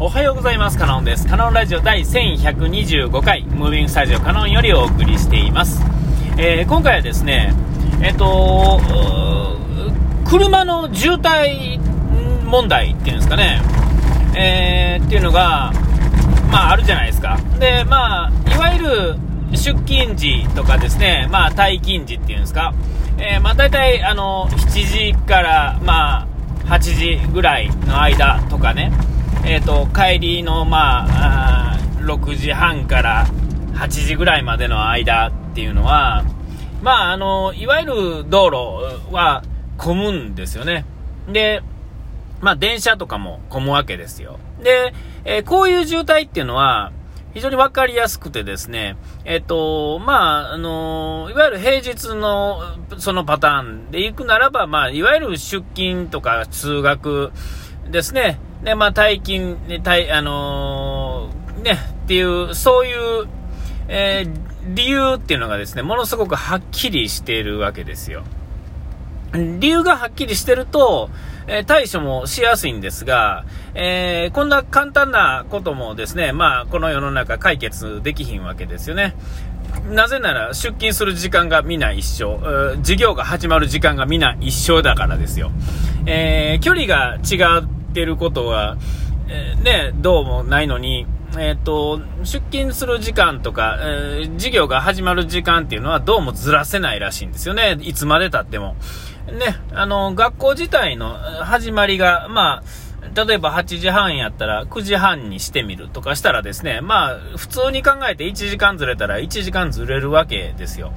おはようございます。カノンです。カノンラジオ第1125回、ムービングスタジオカノンよりお送りしています。えー、今回はですね、えっ、と、車の渋滞問題っていうんですかね、えー、っていうのが、まああるじゃないですか。で、まあ、いわゆる出勤時とかですね、まあ退勤時っていうんですか、えー、まあ大体あの、7時から、まあ、8時ぐらいの間とかね、えーと、帰りの、まあ、あ6時半から8時ぐらいまでの間っていうのは、まあ、あのいわゆる道路は混むんですよね。で、まあ、電車とかも混むわけですよ。で、えー、こういう渋滞っていうのは、非常に分かりやすくてですね、えっと、まあ、あの、いわゆる平日のそのパターンで行くならば、まあ、いわゆる出勤とか通学ですね、で、まあ、退勤、退、あのー、ね、っていう、そういう、えー、理由っていうのがですね、ものすごくはっきりしているわけですよ。理由がはっきりしてると、えー、対処もしやすいんですが、えー、こんな簡単なこともですね、まあ、この世の中解決できひんわけですよね。なぜなら、出勤する時間が皆一緒、事業が始まる時間が皆一緒だからですよ。えー、距離が違うってることは、えね、どうもないのに、えっ、と、出勤する時間とか、えー、授業が始まる時間っていうのはどうもずらせないらしいんですよね。いつまで経っても。ね、あの、学校自体の始まりが、まあ、例えば8時半やったら9時半にしてみるとかしたらですね、まあ、普通に考えて1時間ずれたら1時間ずれるわけですよ。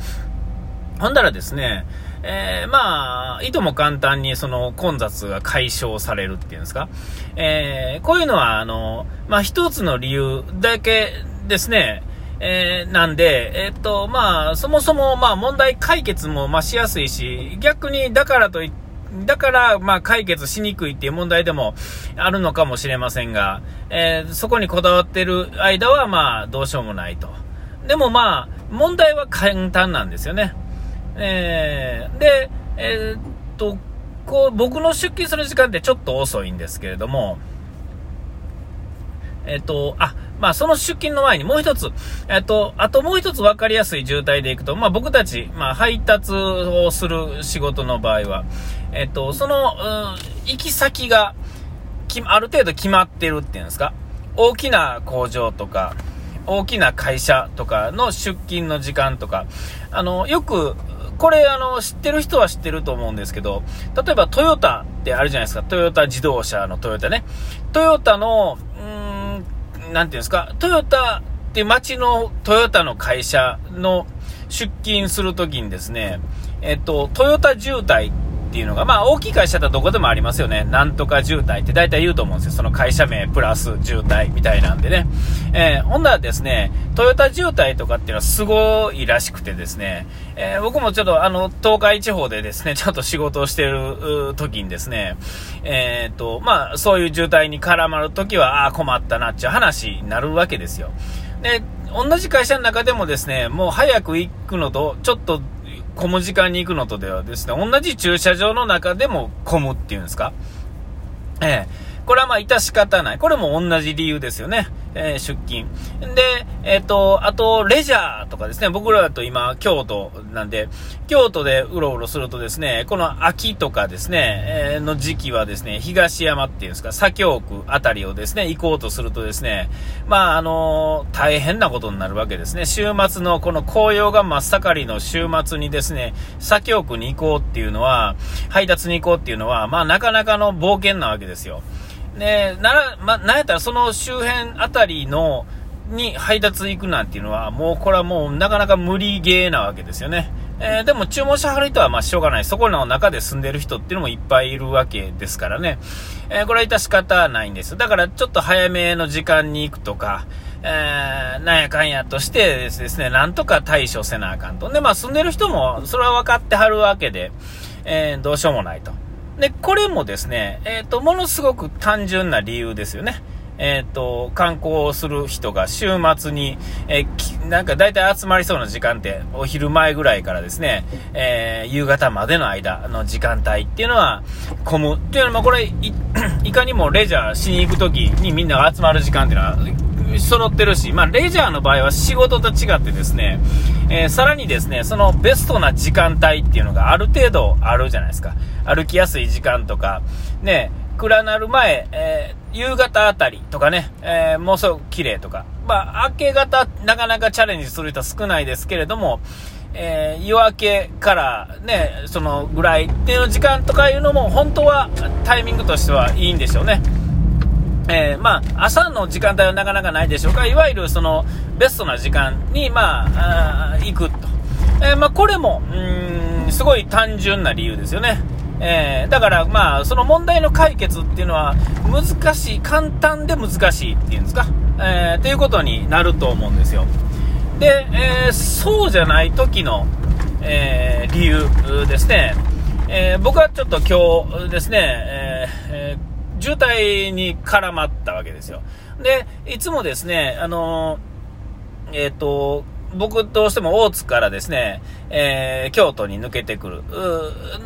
ほんだらですね、えー、まあ、いとも簡単にその混雑が解消されるっていうんですか。えー、こういうのは、あの、まあ一つの理由だけですね、えー、なんで、えー、っと、まあ、そもそも、まあ、問題解決も、まあ、しやすいし、逆に、だからといだから、まあ、解決しにくいっていう問題でもあるのかもしれませんが、えー、そこにこだわってる間は、まあ、どうしようもないと。でも、まあ、問題は簡単なんですよね。えー、で、えー、っと、こう、僕の出勤する時間ってちょっと遅いんですけれども、えっと、あ、まあ、その出勤の前にもう一つ、えっと、あともう一つ分かりやすい渋滞でいくと、まあ、僕たち、まあ、配達をする仕事の場合は、えっと、その、行き先が、ある程度決まってるっていうんですか、大きな工場とか、大きな会社とかの出勤の時間とか、あの、よく、これ、あの、知ってる人は知ってると思うんですけど、例えばトヨタってあるじゃないですか。トヨタ自動車のトヨタね。トヨタの、うーんなんていうんですか、トヨタって街のトヨタの会社の出勤するときにですね、えっと、トヨタ渋滞っっていうのが、まあ大きい会社だとどこでもありますよね。なんとか渋滞って大体言うと思うんですよ。その会社名プラス渋滞みたいなんでね。えー、ほんならですね、トヨタ渋滞とかっていうのはすごいらしくてですね、えー、僕もちょっとあの、東海地方でですね、ちょっと仕事をしてる時にですね、えー、っと、まあそういう渋滞に絡まる時は、ああ困ったなっていう話になるわけですよ。で、同じ会社の中でもですね、もう早く行くのと、ちょっと混む時間に行くのとではですね、同じ駐車場の中でも混むっていうんですか？ええこれはまあ致し方ない。これも同じ理由ですよね。えー、出勤。で、えっ、ー、と、あと、レジャーとかですね、僕らだと今、京都なんで、京都でうろうろするとですね、この秋とかですね、えー、の時期はですね、東山っていうんですか、左京区あたりをですね、行こうとするとですね、まあ、あの大変なことになるわけですね。週末のこの紅葉が真っ盛りの週末にですね、左京区に行こうっていうのは、配達に行こうっていうのは、まあ、なかなかの冒険なわけですよ。ね、なら、ま、なんやったらその周辺あたりの、に配達行くなんていうのは、もうこれはもうなかなか無理ゲーなわけですよね。えー、でも注文しはる人はまあしょうがない。そこの中で住んでる人っていうのもいっぱいいるわけですからね。えー、これは致し方ないんです。だからちょっと早めの時間に行くとか、えー、なんやかんやとしてですね、なんとか対処せなあかんと。で、まあ住んでる人もそれは分かってはるわけで、えー、どうしようもないと。で、これもですね、えっ、ー、と、ものすごく単純な理由ですよね。えっ、と、観光する人が週末に、えー、なんか大体集まりそうな時間って、お昼前ぐらいからですね、えー、夕方までの間の時間帯っていうのは、混む。っていうのは、これい、いかにもレジャーしに行くときにみんなが集まる時間っていうのは、揃ってるし、まあ、レジャーの場合は仕事と違ってですね、えー、さらにですね、そのベストな時間帯っていうのがある程度あるじゃないですか。歩きやすい時間とか、ね、暗なる前、えー、夕方あたりとかね、えー、もうすぐ綺麗とか、まあ、明け方、なかなかチャレンジする人は少ないですけれども、えー、夜明けからね、そのぐらいっていう時間とかいうのも、本当はタイミングとしてはいいんでしょうね。えー、まあ、朝の時間帯はなかなかないでしょうか。いわゆるその、ベストな時間に、まあ、あ行くと。えー、まあ、これも、うん、すごい単純な理由ですよね。えー、だから、まあ、その問題の解決っていうのは、難しい、簡単で難しいっていうんですか。えー、っていうことになると思うんですよ。で、えー、そうじゃない時の、えー、理由ですね。えー、僕はちょっと今日ですね、えー渋滞に絡まったわけですよ。で、いつもですね、あのえっ、と、僕どうしても大津からですね、えー、京都に抜けてくる。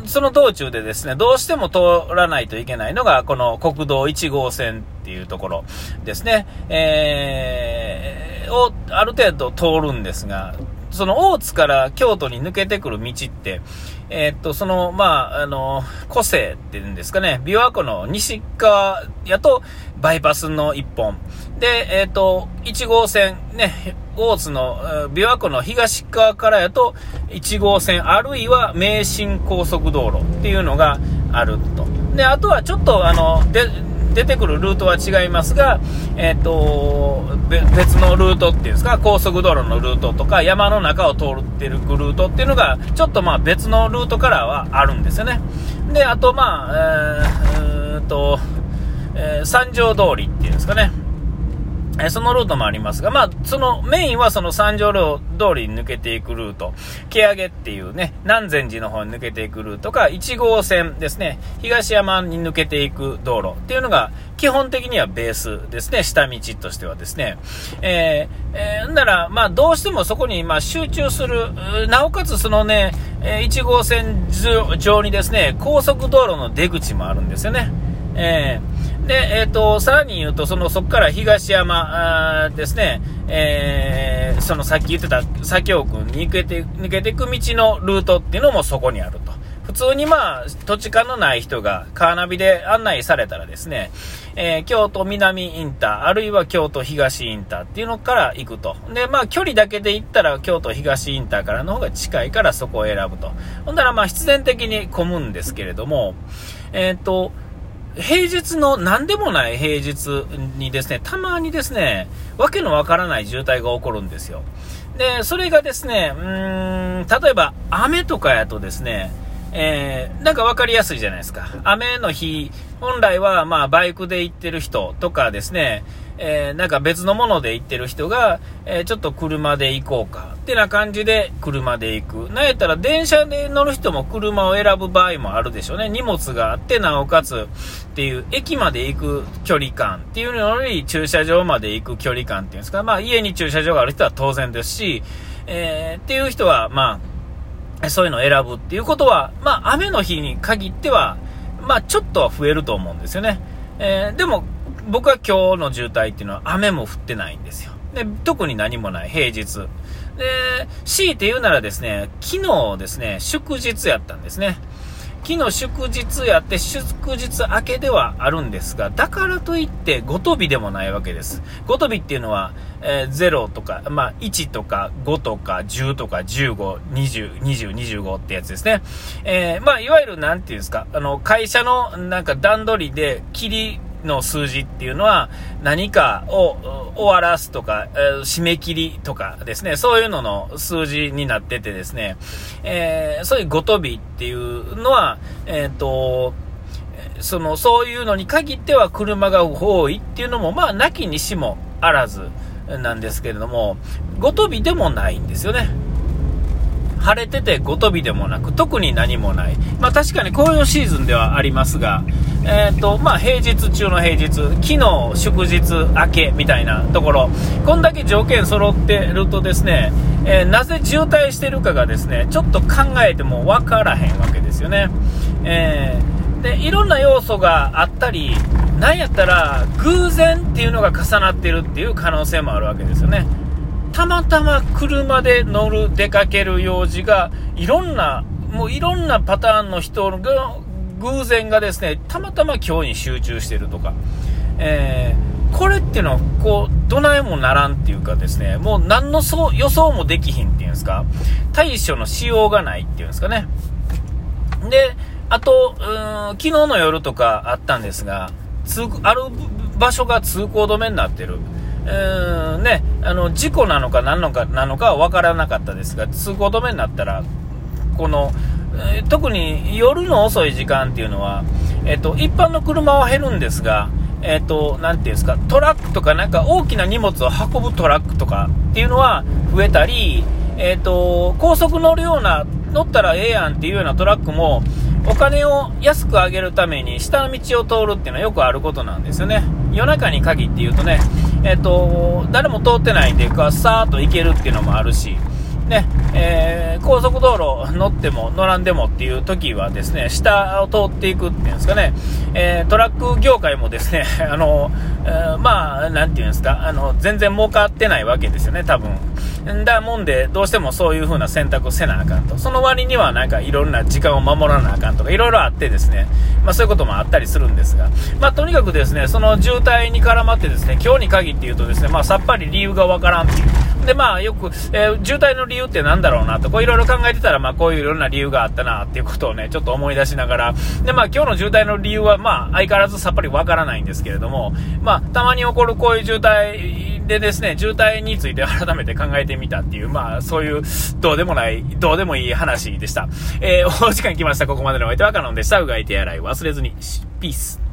その道中でですね、どうしても通らないといけないのが、この国道1号線っていうところですね。えー、をある程度通るんですが、その大津から京都に抜けてくる道って、えー、っと、その、まあ、あの、個性っていうんですかね、琵琶湖の西側やと、バイパスの1本。で、えー、っと、1号線、ね、大津の、琵琶湖の東側からやと、1号線、あるいは名神高速道路っていうのがあると。で、あとはちょっと、あの、で、出てくるルートは違いますが、えっ、ー、と、別のルートっていうんですか、高速道路のルートとか、山の中を通ってるルートっていうのが、ちょっとまあ別のルートからはあるんですよね。で、あとまあ、えー、と、えー、三条通りっていうんですかね。えそのルートもありますが、まあ、そのメインはその三条路通りに抜けていくルート、毛上げっていうね、南禅寺の方に抜けていくルートか、1号線ですね、東山に抜けていく道路っていうのが、基本的にはベースですね、下道としてはですね。えー、えー、なら、まあ、どうしてもそこに、ま、集中する、なおかつそのね、1号線上にですね、高速道路の出口もあるんですよね。えーで、えっ、ー、と、さらに言うと、その、そこから東山ですね、えー、そのさっき言ってた左京区に抜けて、抜けていく道のルートっていうのもそこにあると。普通にまあ、土地勘のない人がカーナビで案内されたらですね、えー、京都南インター、あるいは京都東インターっていうのから行くと。で、まあ、距離だけで行ったら京都東インターからの方が近いからそこを選ぶと。ほんならまあ、必然的に混むんですけれども、えっ、ー、と、平日の何でもない平日にですね、たまにですね、わけのわからない渋滞が起こるんですよ。で、それがですね、うーん、例えば雨とかやとですね、えー、なんか分かりやすいじゃないですか。雨の日、本来はまあバイクで行ってる人とかですね、えー、なんか別のもので行ってる人が、えー、ちょっと車で行こうか、ってな感じで車で行く。なんやったら電車で乗る人も車を選ぶ場合もあるでしょうね。荷物があって、なおかつっていう、駅まで行く距離感っていうのより駐車場まで行く距離感っていうんですか、まあ家に駐車場がある人は当然ですし、えー、っていう人は、まあ、そういうのを選ぶっていうことは、まあ、雨の日に限っては、まあ、ちょっとは増えると思うんですよね。えー、でも、僕は今日の渋滞っていうのは雨も降ってないんですよ。で、特に何もない、平日。で、強いて言うならですね、昨日ですね、祝日やったんですね。昨日祝日やって祝日明けではあるんですが、だからといってごとびでもないわけです。ごとびっていうのは、えー、0とか、まあ、1とか5とか10とか15、20、20、25ってやつですね。えー、まあ、いわゆるなんていうんですか、あの、会社のなんか段取りで切りの数字っていうのは何かを終わらすとか、えー、締め切りとかですね、そういうのの数字になっててですね、えー、そういうごとびっていうのは、えっ、ー、と、その、そういうのに限っては車が多いっていうのも、まあ、なきにしもあらずなんですけれども、ごとびでもないんですよね。晴れててごとびでもなく、特に何もない。まあ確かに紅葉シーズンではありますが、えっ、ー、と、まあ平日中の平日、昨日祝日明けみたいなところ、こんだけ条件揃ってるとですね、えー、なぜ渋滞してるかがですね、ちょっと考えてもわからへんわけですよね。えー、で、いろんな要素があったり、なんやったら偶然っていうのが重なってるっていう可能性もあるわけですよね。たまたま車で乗る、出かける用事が、いろんな、もういろんなパターンの人の偶然がですね、たまたま今日に集中してるとか、えー、これっていうのは、こう、どないもならんっていうかですね、もう何の予想もできひんっていうんですか、対処のしようがないっていうんですかね。で、あと、うん、昨日の夜とかあったんですが、通ある場所が通行止めになってる。うん、ね、あの、事故なのか何のか、なのかは分からなかったですが、通行止めになったら、この、えー、特に夜の遅い時間っていうのは、え、ー、と、一般の車は減るんですが、えっ、ー、と、なていうんですか、トラックとかなんか大きな荷物を運ぶトラックとかっていうのは増えたり、えっ、と、高速乗るような、乗ったらええやんっていうようなトラックも、お金を安く上げるために下の道を通るっていうのはよくあることなんですよね。夜中に限って言うとね、えっ、ー、と、誰も通ってないんで、さーっと行けるっていうのもあるし、ね、えー、高速道路乗っても乗らんでもっていう時はですね、下を通っていくっていうんですかね、えー、トラック業界もですね、あの、え、まあ、なんていうんですか、あの、全然儲かってないわけですよね、多分。だもんで、どうしてもそういう風な選択をせなあかんと。その割にはなんかいろんな時間を守らなあかんとか、いろいろあってですね、まあそういうこともあったりするんですが、まあとにかくですね、その渋滞に絡まってですね、今日に限って言うとですね、まあさっぱり理由がわからんっていう。で、まあよく、えー、渋滞の理由って何だろうなと、こういろいろ考えてたら、まあこういういろんな理由があったなっていうことをね、ちょっと思い出しながら、で、まあ今日の渋滞の理由は、まあ相変わらずさっぱりわからないんですけれども、まあたまに起こるこういう渋滞でですね、渋滞について改めて考えてみたっていう、まあそういう、どうでもない、どうでもいい話でした。えー、お時間来ました。ここまでのお相手はカノンでした。うがい手洗い忘れずに。ピース。